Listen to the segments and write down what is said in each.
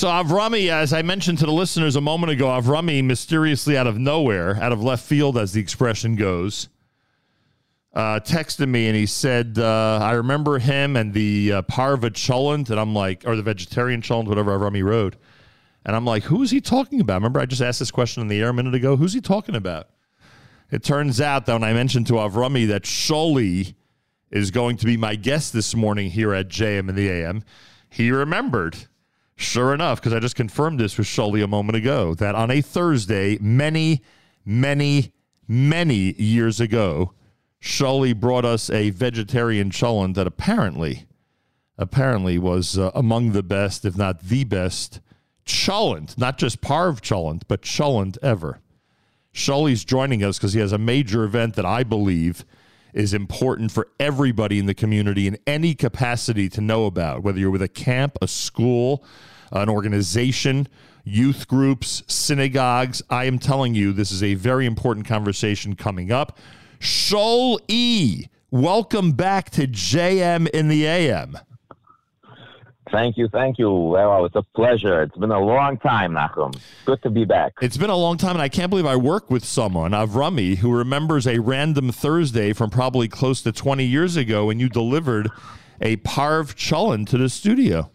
So Avrami, as I mentioned to the listeners a moment ago, Avrami mysteriously out of nowhere, out of left field, as the expression goes, uh, texted me and he said, uh, "I remember him and the uh, parva cholent," and I'm like, or the vegetarian cholent, whatever Avrami wrote, and I'm like, "Who is he talking about?" Remember, I just asked this question in the air a minute ago. Who's he talking about? It turns out that when I mentioned to Avrami that Sholi is going to be my guest this morning here at JM in the AM, he remembered. Sure enough, because I just confirmed this with Sholi a moment ago, that on a Thursday, many, many, many years ago, Sholi brought us a vegetarian cholent that apparently, apparently was uh, among the best, if not the best, cholent, not just parv cholent, but cholent ever. Sholi's joining us because he has a major event that I believe is important for everybody in the community in any capacity to know about, whether you're with a camp, a school, an organization, youth groups, synagogues. I am telling you, this is a very important conversation coming up. Shol E, welcome back to JM in the AM. Thank you, thank you. Well, it's a pleasure. It's been a long time, Nachum. Good to be back. It's been a long time, and I can't believe I work with someone, Avrami, who remembers a random Thursday from probably close to 20 years ago when you delivered a Parv Cholent to the studio.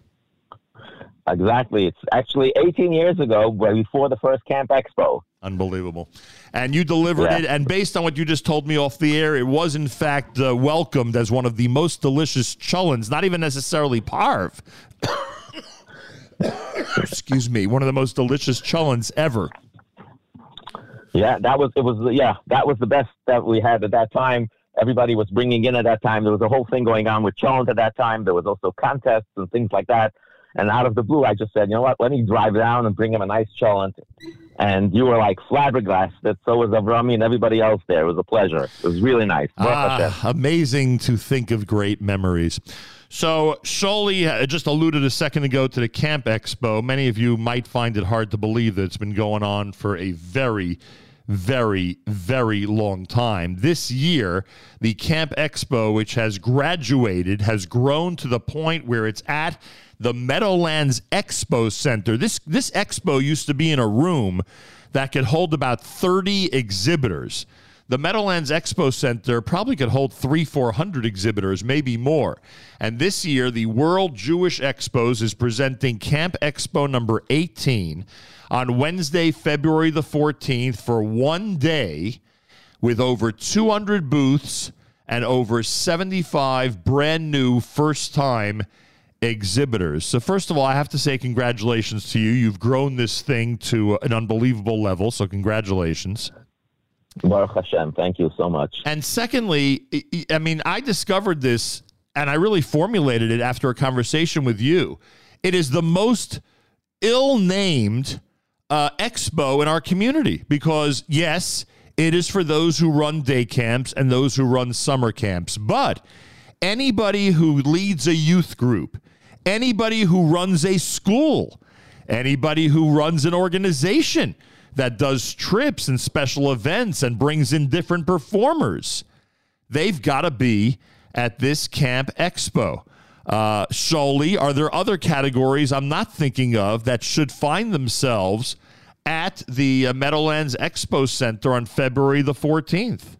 Exactly. It's actually 18 years ago, before the first Camp Expo. Unbelievable. And you delivered yeah. it. And based on what you just told me off the air, it was in fact uh, welcomed as one of the most delicious cholents, not even necessarily parv. Excuse me, one of the most delicious cholents ever. Yeah, that was it. Was yeah, that was the best that we had at that time. Everybody was bringing in at that time. There was a whole thing going on with cholent at that time. There was also contests and things like that. And out of the blue, I just said, you know what? Let me drive down and bring him a nice cholent and you were like flabbergasted. So was Avrami and everybody else there. It was a pleasure. It was really nice. Ah, amazing to think of great memories. So Sholi just alluded a second ago to the Camp Expo. Many of you might find it hard to believe that it's been going on for a very, very, very long time. This year, the Camp Expo, which has graduated, has grown to the point where it's at the Meadowlands Expo Center. This this expo used to be in a room that could hold about 30 exhibitors. The Meadowlands Expo Center probably could hold three, 400 exhibitors, maybe more. And this year, the World Jewish Expos is presenting Camp Expo number 18 on Wednesday, February the 14th, for one day with over 200 booths and over 75 brand new first time exhibitors. So, first of all, I have to say congratulations to you. You've grown this thing to an unbelievable level. So, congratulations. Baruch Hashem. Thank you so much. And secondly, I mean, I discovered this and I really formulated it after a conversation with you. It is the most ill named uh, expo in our community because, yes, it is for those who run day camps and those who run summer camps. But anybody who leads a youth group, anybody who runs a school, anybody who runs an organization that does trips and special events and brings in different performers, they've got to be at this Camp Expo. Uh, Sholi, are there other categories I'm not thinking of that should find themselves at the uh, Meadowlands Expo Center on February the 14th?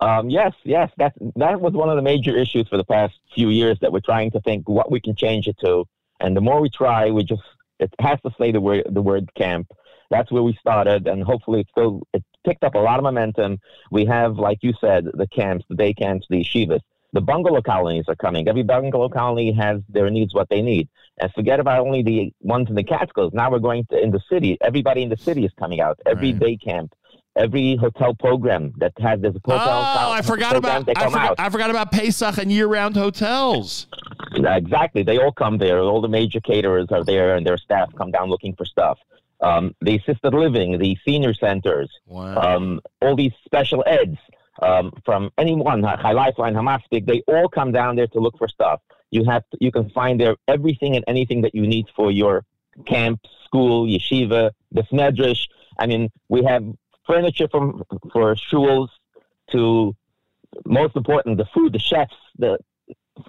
Um, yes, yes, that that was one of the major issues for the past few years that we're trying to think what we can change it to, and the more we try, we just it has to say the word the word camp. That's where we started, and hopefully it still it picked up a lot of momentum. We have, like you said, the camps, the day camps, the yeshivas. The bungalow colonies are coming. Every bungalow colony has their needs, what they need. And forget about only the ones in the Catskills. Now we're going to in the city. Everybody in the city is coming out. Every right. day camp every hotel program that has this hotel. Oh, I forgot about I forgot, I forgot, about Pesach and year-round hotels. Exactly, they all come there. All the major caterers are there, and their staff come down looking for stuff. Um, the assisted living, the senior centers, wow. um, all these special eds um, from anyone, Chai Lifeline, Hamaspik, they all come down there to look for stuff. You have to, you can find there everything and anything that you need for your camp, school, yeshiva, the medrash. I mean, we have furniture from for shuls to most important the food, the chefs, the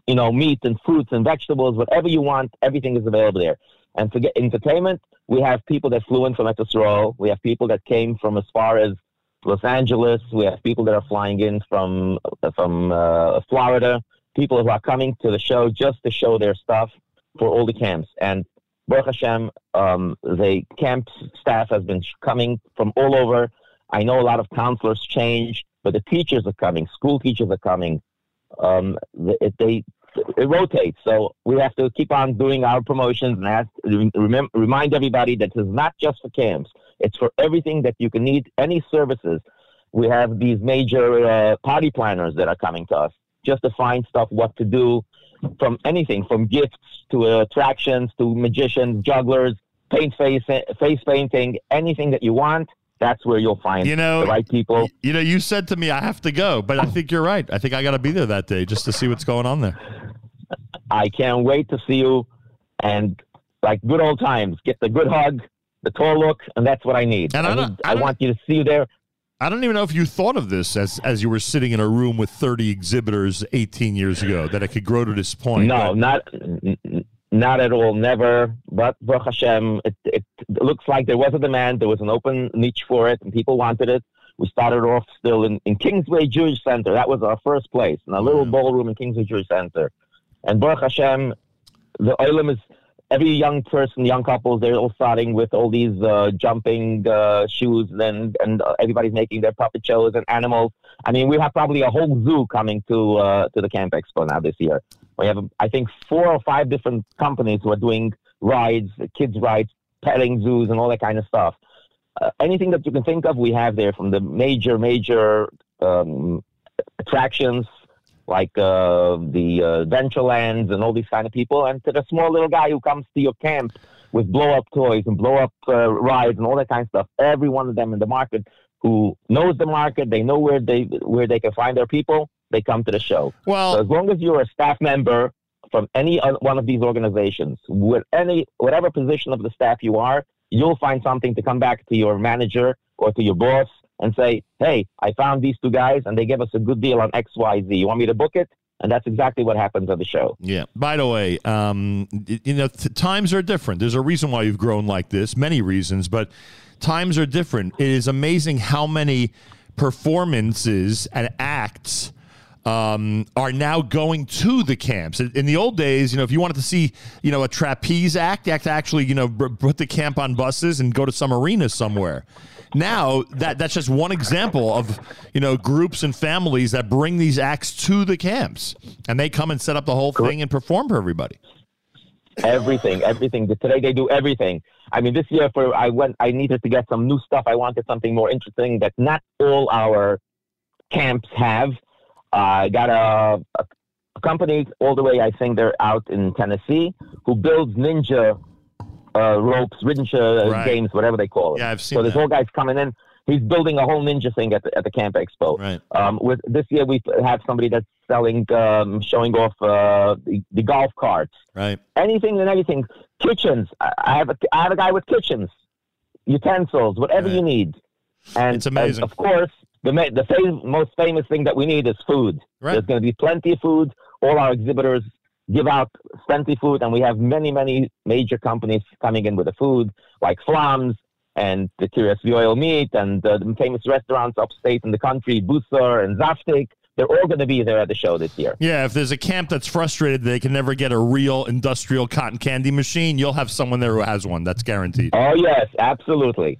you know meat and fruits and vegetables, whatever you want, everything is available there. And for entertainment, we have people that flew in from Etzrow. We have people that came from as far as Los Angeles. We have people that are flying in from from uh, Florida. People who are coming to the show just to show their stuff for all the camps. And Baruch Hashem, um, the camp staff has been coming from all over. I know a lot of counselors change, but the teachers are coming. School teachers are coming. Um, they, they it rotates. So we have to keep on doing our promotions and ask, remember, remind everybody that this is not just for camps. It's for everything that you can need, any services. We have these major uh, party planners that are coming to us just to find stuff, what to do, from anything, from gifts to uh, attractions to magicians, jugglers, paint face, face painting, anything that you want. That's where you'll find you know, the right people. You know, you said to me, I have to go, but I think you're right. I think I got to be there that day just to see what's going on there. I can't wait to see you and like good old times. Get the good hug, the tall look, and that's what I need. And I, I, need, I, I want you to see you there. I don't even know if you thought of this as as you were sitting in a room with 30 exhibitors 18 years ago that it could grow to this point. No, but. not not at all. Never. But Baruch Hashem, it, it looks like there was a demand. There was an open niche for it, and people wanted it. We started off still in, in Kingsway Jewish Center. That was our first place, in a little yeah. ballroom in Kingsway Jewish Center. And Baruch Hashem, the Olam is every young person, young couples, they're all starting with all these uh, jumping uh, shoes, and and everybody's making their puppet shows and animals. I mean, we have probably a whole zoo coming to uh, to the Camp Expo now this year. We have, I think, four or five different companies who are doing rides, kids rides, petting zoos, and all that kind of stuff. Uh, anything that you can think of, we have there from the major, major um, attractions like uh, the uh, Venturelands and all these kind of people, and to the small little guy who comes to your camp with blow up toys and blow up uh, rides and all that kind of stuff. Every one of them in the market who knows the market, they know where they where they can find their people. They come to the show. Well, so as long as you're a staff member from any one of these organizations, with any whatever position of the staff you are, you'll find something to come back to your manager or to your boss and say, hey, I found these two guys and they gave us a good deal on XYZ. You want me to book it? And that's exactly what happens on the show. Yeah. By the way, um, you know, t- times are different. There's a reason why you've grown like this, many reasons, but times are different. It is amazing how many performances and acts um, are now going to the camps. In the old days, you know, if you wanted to see, you know, a trapeze act, you have to actually, you know, put the camp on buses and go to some arena somewhere. Now that that's just one example of you know groups and families that bring these acts to the camps, and they come and set up the whole thing and perform for everybody. Everything, everything. Today they do everything. I mean, this year for I went, I needed to get some new stuff. I wanted something more interesting that not all our camps have. I got a, a, company all the way. I think they're out in Tennessee who builds ninja uh, ropes, uh, right. games, whatever they call it. Yeah, I've seen. So this that. whole guy's coming in. He's building a whole ninja thing at the, at the Camp Expo. Right. Um, with this year, we have somebody that's selling, um, showing off uh, the, the, golf carts. Right. Anything and everything. Kitchens. I have a, I have a guy with kitchens, utensils, whatever right. you need. And it's amazing. of course, the the fam- most famous thing that we need is food. Right. There's going to be plenty of food. All our exhibitors give out plenty food, and we have many, many major companies coming in with the food, like Flams and the Curious Oil Meat and uh, the famous restaurants upstate in the country, Busser and Zaftig. They're all going to be there at the show this year. Yeah, if there's a camp that's frustrated they can never get a real industrial cotton candy machine, you'll have someone there who has one. That's guaranteed. Oh yes, absolutely.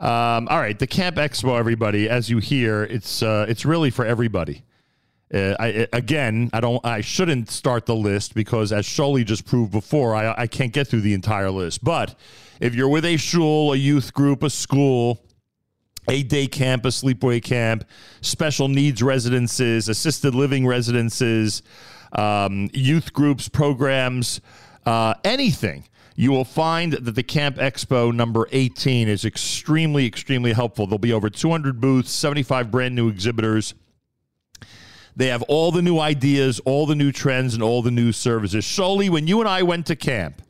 Um, all right, the Camp Expo, everybody. As you hear, it's uh, it's really for everybody. Uh, I, again, I don't. I shouldn't start the list because, as Sholi just proved before, I, I can't get through the entire list. But if you're with a shul, a youth group, a school, a day camp, a sleepaway camp, special needs residences, assisted living residences, um, youth groups, programs, uh, anything, you will find that the Camp Expo number 18 is extremely, extremely helpful. There'll be over 200 booths, 75 brand new exhibitors they have all the new ideas, all the new trends, and all the new services. Sholi, when you and I went to camp,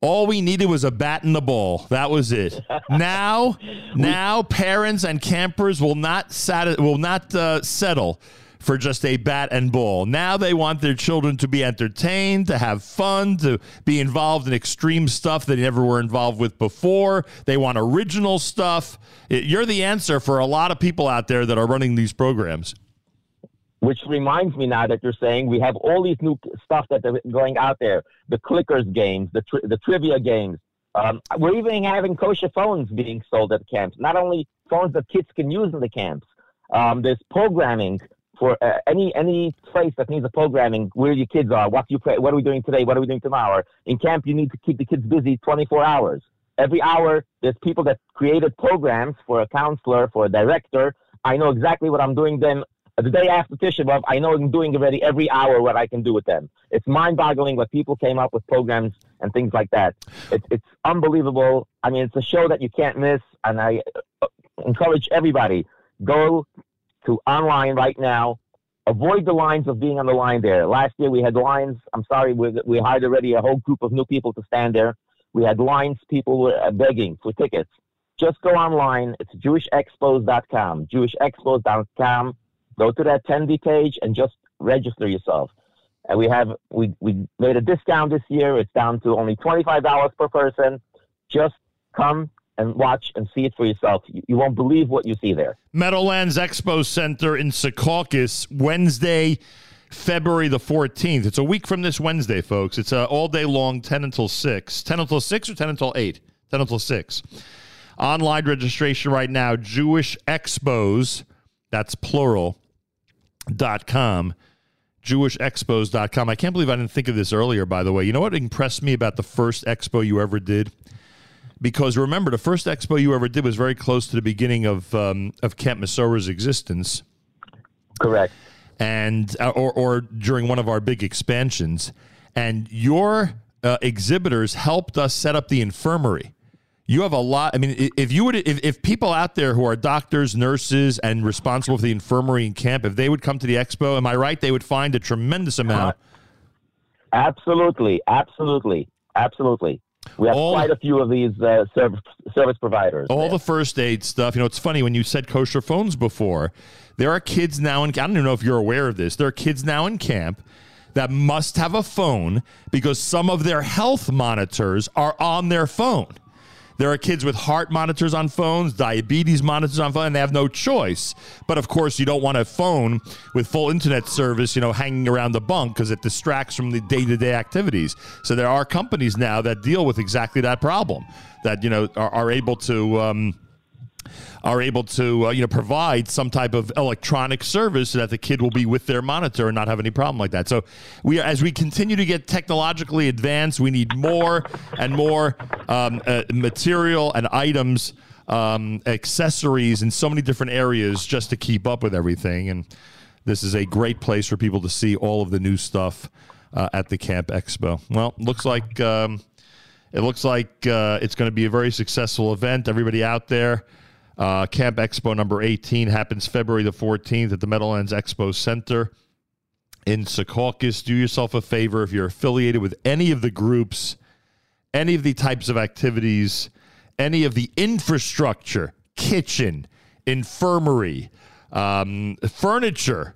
all we needed was a bat and the ball. That was it. now, now parents and campers will not sat- will not uh, settle for just a bat and ball. Now they want their children to be entertained, to have fun, to be involved in extreme stuff that they never were involved with before. They want original stuff. You're the answer for a lot of people out there that are running these programs. Which reminds me now that you're saying we have all these new stuff that are going out there the clickers games, the, tri- the trivia games. Um, we're even having kosher phones being sold at camps. Not only phones that kids can use in the camps, um, there's programming for uh, any any place that needs a programming where your kids are. What you what are we doing today? What are we doing tomorrow? In camp, you need to keep the kids busy 24 hours. Every hour, there's people that created programs for a counselor, for a director. I know exactly what I'm doing then. The day after Tisha B'av, I know I'm doing already every hour what I can do with them. It's mind-boggling what people came up with programs and things like that. It, it's unbelievable. I mean, it's a show that you can't miss, and I uh, encourage everybody go to online right now. Avoid the lines of being on the line there. Last year we had lines. I'm sorry, we, we hired already a whole group of new people to stand there. We had lines, people were uh, begging for tickets. Just go online. It's jewishexpos.com. Jewishexpos.com. Go to that attendee page and just register yourself. And we have we we made a discount this year. It's down to only twenty five dollars per person. Just come and watch and see it for yourself. You, won't believe what you see there. Meadowlands Expo Center in Secaucus, Wednesday, February the 14th. It's a week from this Wednesday, folks. It's uh, all day long, 10 until 6. 10 until 6 or 10 until 8? 10 until 6. Online registration right now, Jewish Expos, that's plural, dot com. JewishExpos.com. I can't believe I didn't think of this earlier, by the way. You know what impressed me about the first expo you ever did? Because remember the first expo you ever did was very close to the beginning of um, of Camp Mesorah's existence. Correct. And uh, or or during one of our big expansions, and your uh, exhibitors helped us set up the infirmary. You have a lot. I mean, if you would, if, if people out there who are doctors, nurses, and responsible for the infirmary in camp, if they would come to the expo, am I right? They would find a tremendous amount. Absolutely, absolutely, absolutely. We have all, quite a few of these uh, service, service providers. All there. the first aid stuff. You know, it's funny when you said kosher phones before. There are kids now in. I don't even know if you're aware of this. There are kids now in camp that must have a phone because some of their health monitors are on their phone. There are kids with heart monitors on phones, diabetes monitors on phones, and they have no choice. But of course, you don't want a phone with full internet service, you know, hanging around the bunk because it distracts from the day-to-day activities. So there are companies now that deal with exactly that problem, that you know are, are able to. Um, are able to uh, you know provide some type of electronic service so that the kid will be with their monitor and not have any problem like that. So we are, as we continue to get technologically advanced, we need more and more um, uh, material and items. Um, accessories in so many different areas just to keep up with everything. And this is a great place for people to see all of the new stuff uh, at the Camp Expo. Well, looks like um, it looks like uh, it's going to be a very successful event. Everybody out there, uh, Camp Expo number 18 happens February the 14th at the Meadowlands Expo Center in Secaucus. Do yourself a favor if you're affiliated with any of the groups, any of the types of activities, any of the infrastructure, kitchen, infirmary, um, furniture,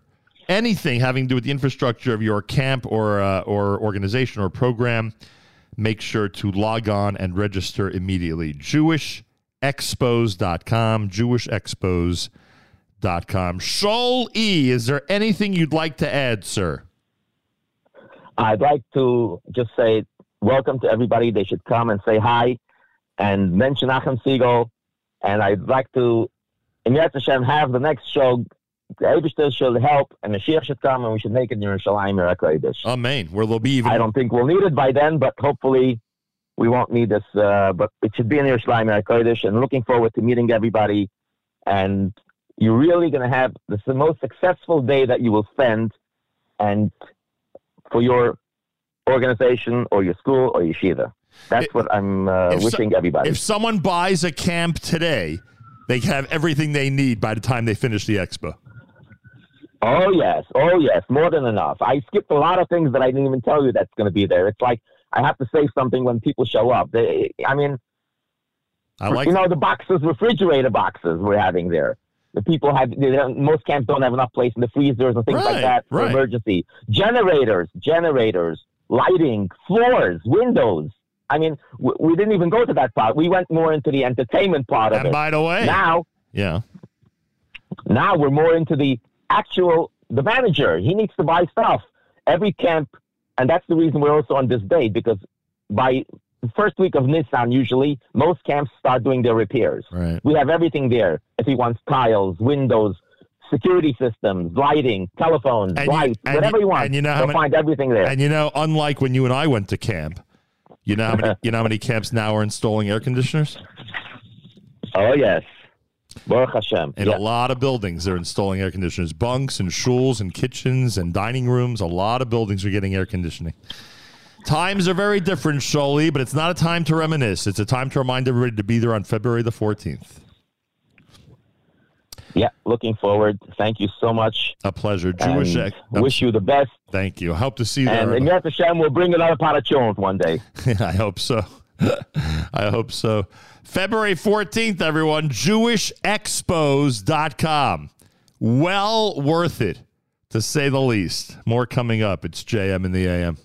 anything having to do with the infrastructure of your camp or uh, or organization or program, make sure to log on and register immediately. Jewish expos.com, jewishexpos.com. Shaul E., is there anything you'd like to add, sir? I'd like to just say welcome to everybody. They should come and say hi and mention Nachum Segal. And I'd like to, in Yetz Hashem, have the next show. The should help, and the Mashiach should come, and we should make it in Yerushalayim or. Amen. Where they'll be even. I don't think we'll need it by then, but hopefully we won't need this, uh, but it should be in Yerushalayim Kodesh, and looking forward to meeting everybody. And you're really going to have this the most successful day that you will spend, and for your organization or your school or yeshiva. That's what I'm uh, wishing so, everybody. If someone buys a camp today, they have everything they need by the time they finish the expo. Oh yes, oh yes, more than enough. I skipped a lot of things that I didn't even tell you that's going to be there. It's like I have to say something when people show up. They, I mean, I like you know the boxes, refrigerator boxes we're having there. The people have most camps don't have enough place in the freezers and things Right, like that for right. emergency generators, generators, lighting, floors, windows. I mean, w- we didn't even go to that part. We went more into the entertainment part of And it. by the way, Now, yeah, now we're more into the actual the manager. He needs to buy stuff. Every camp, and that's the reason we're also on this date because by the first week of Nissan, usually most camps start doing their repairs. right. We have everything there. If he wants tiles, windows, security systems, lighting, telephones, And you- lights, and whatever you- he wants, and you know how many- find everything there. And you know, unlike when you and I went to camp, you know how many you know how many camps now are installing air conditioners? oh yes, Baruch Hashem. In Yeah. a lot of buildings, they're installing air conditioners, bunks and shuls and kitchens and dining rooms. A lot of buildings are getting air conditioning. Times are very different, Sholi, but it's not a time to reminisce. It's a time to remind everybody to be there on February the 14th. yeah, looking forward. Thank you so much. A pleasure. Jewish. ex- wish you the best. Thank you. Hope to see you And there. in Yad Hashem, we'll bring another pot of chillins one day. I hope so. I hope so. February 14th, everyone, jewishexpos.com. Well worth it, to say the least. More coming up. It's JM in the AM.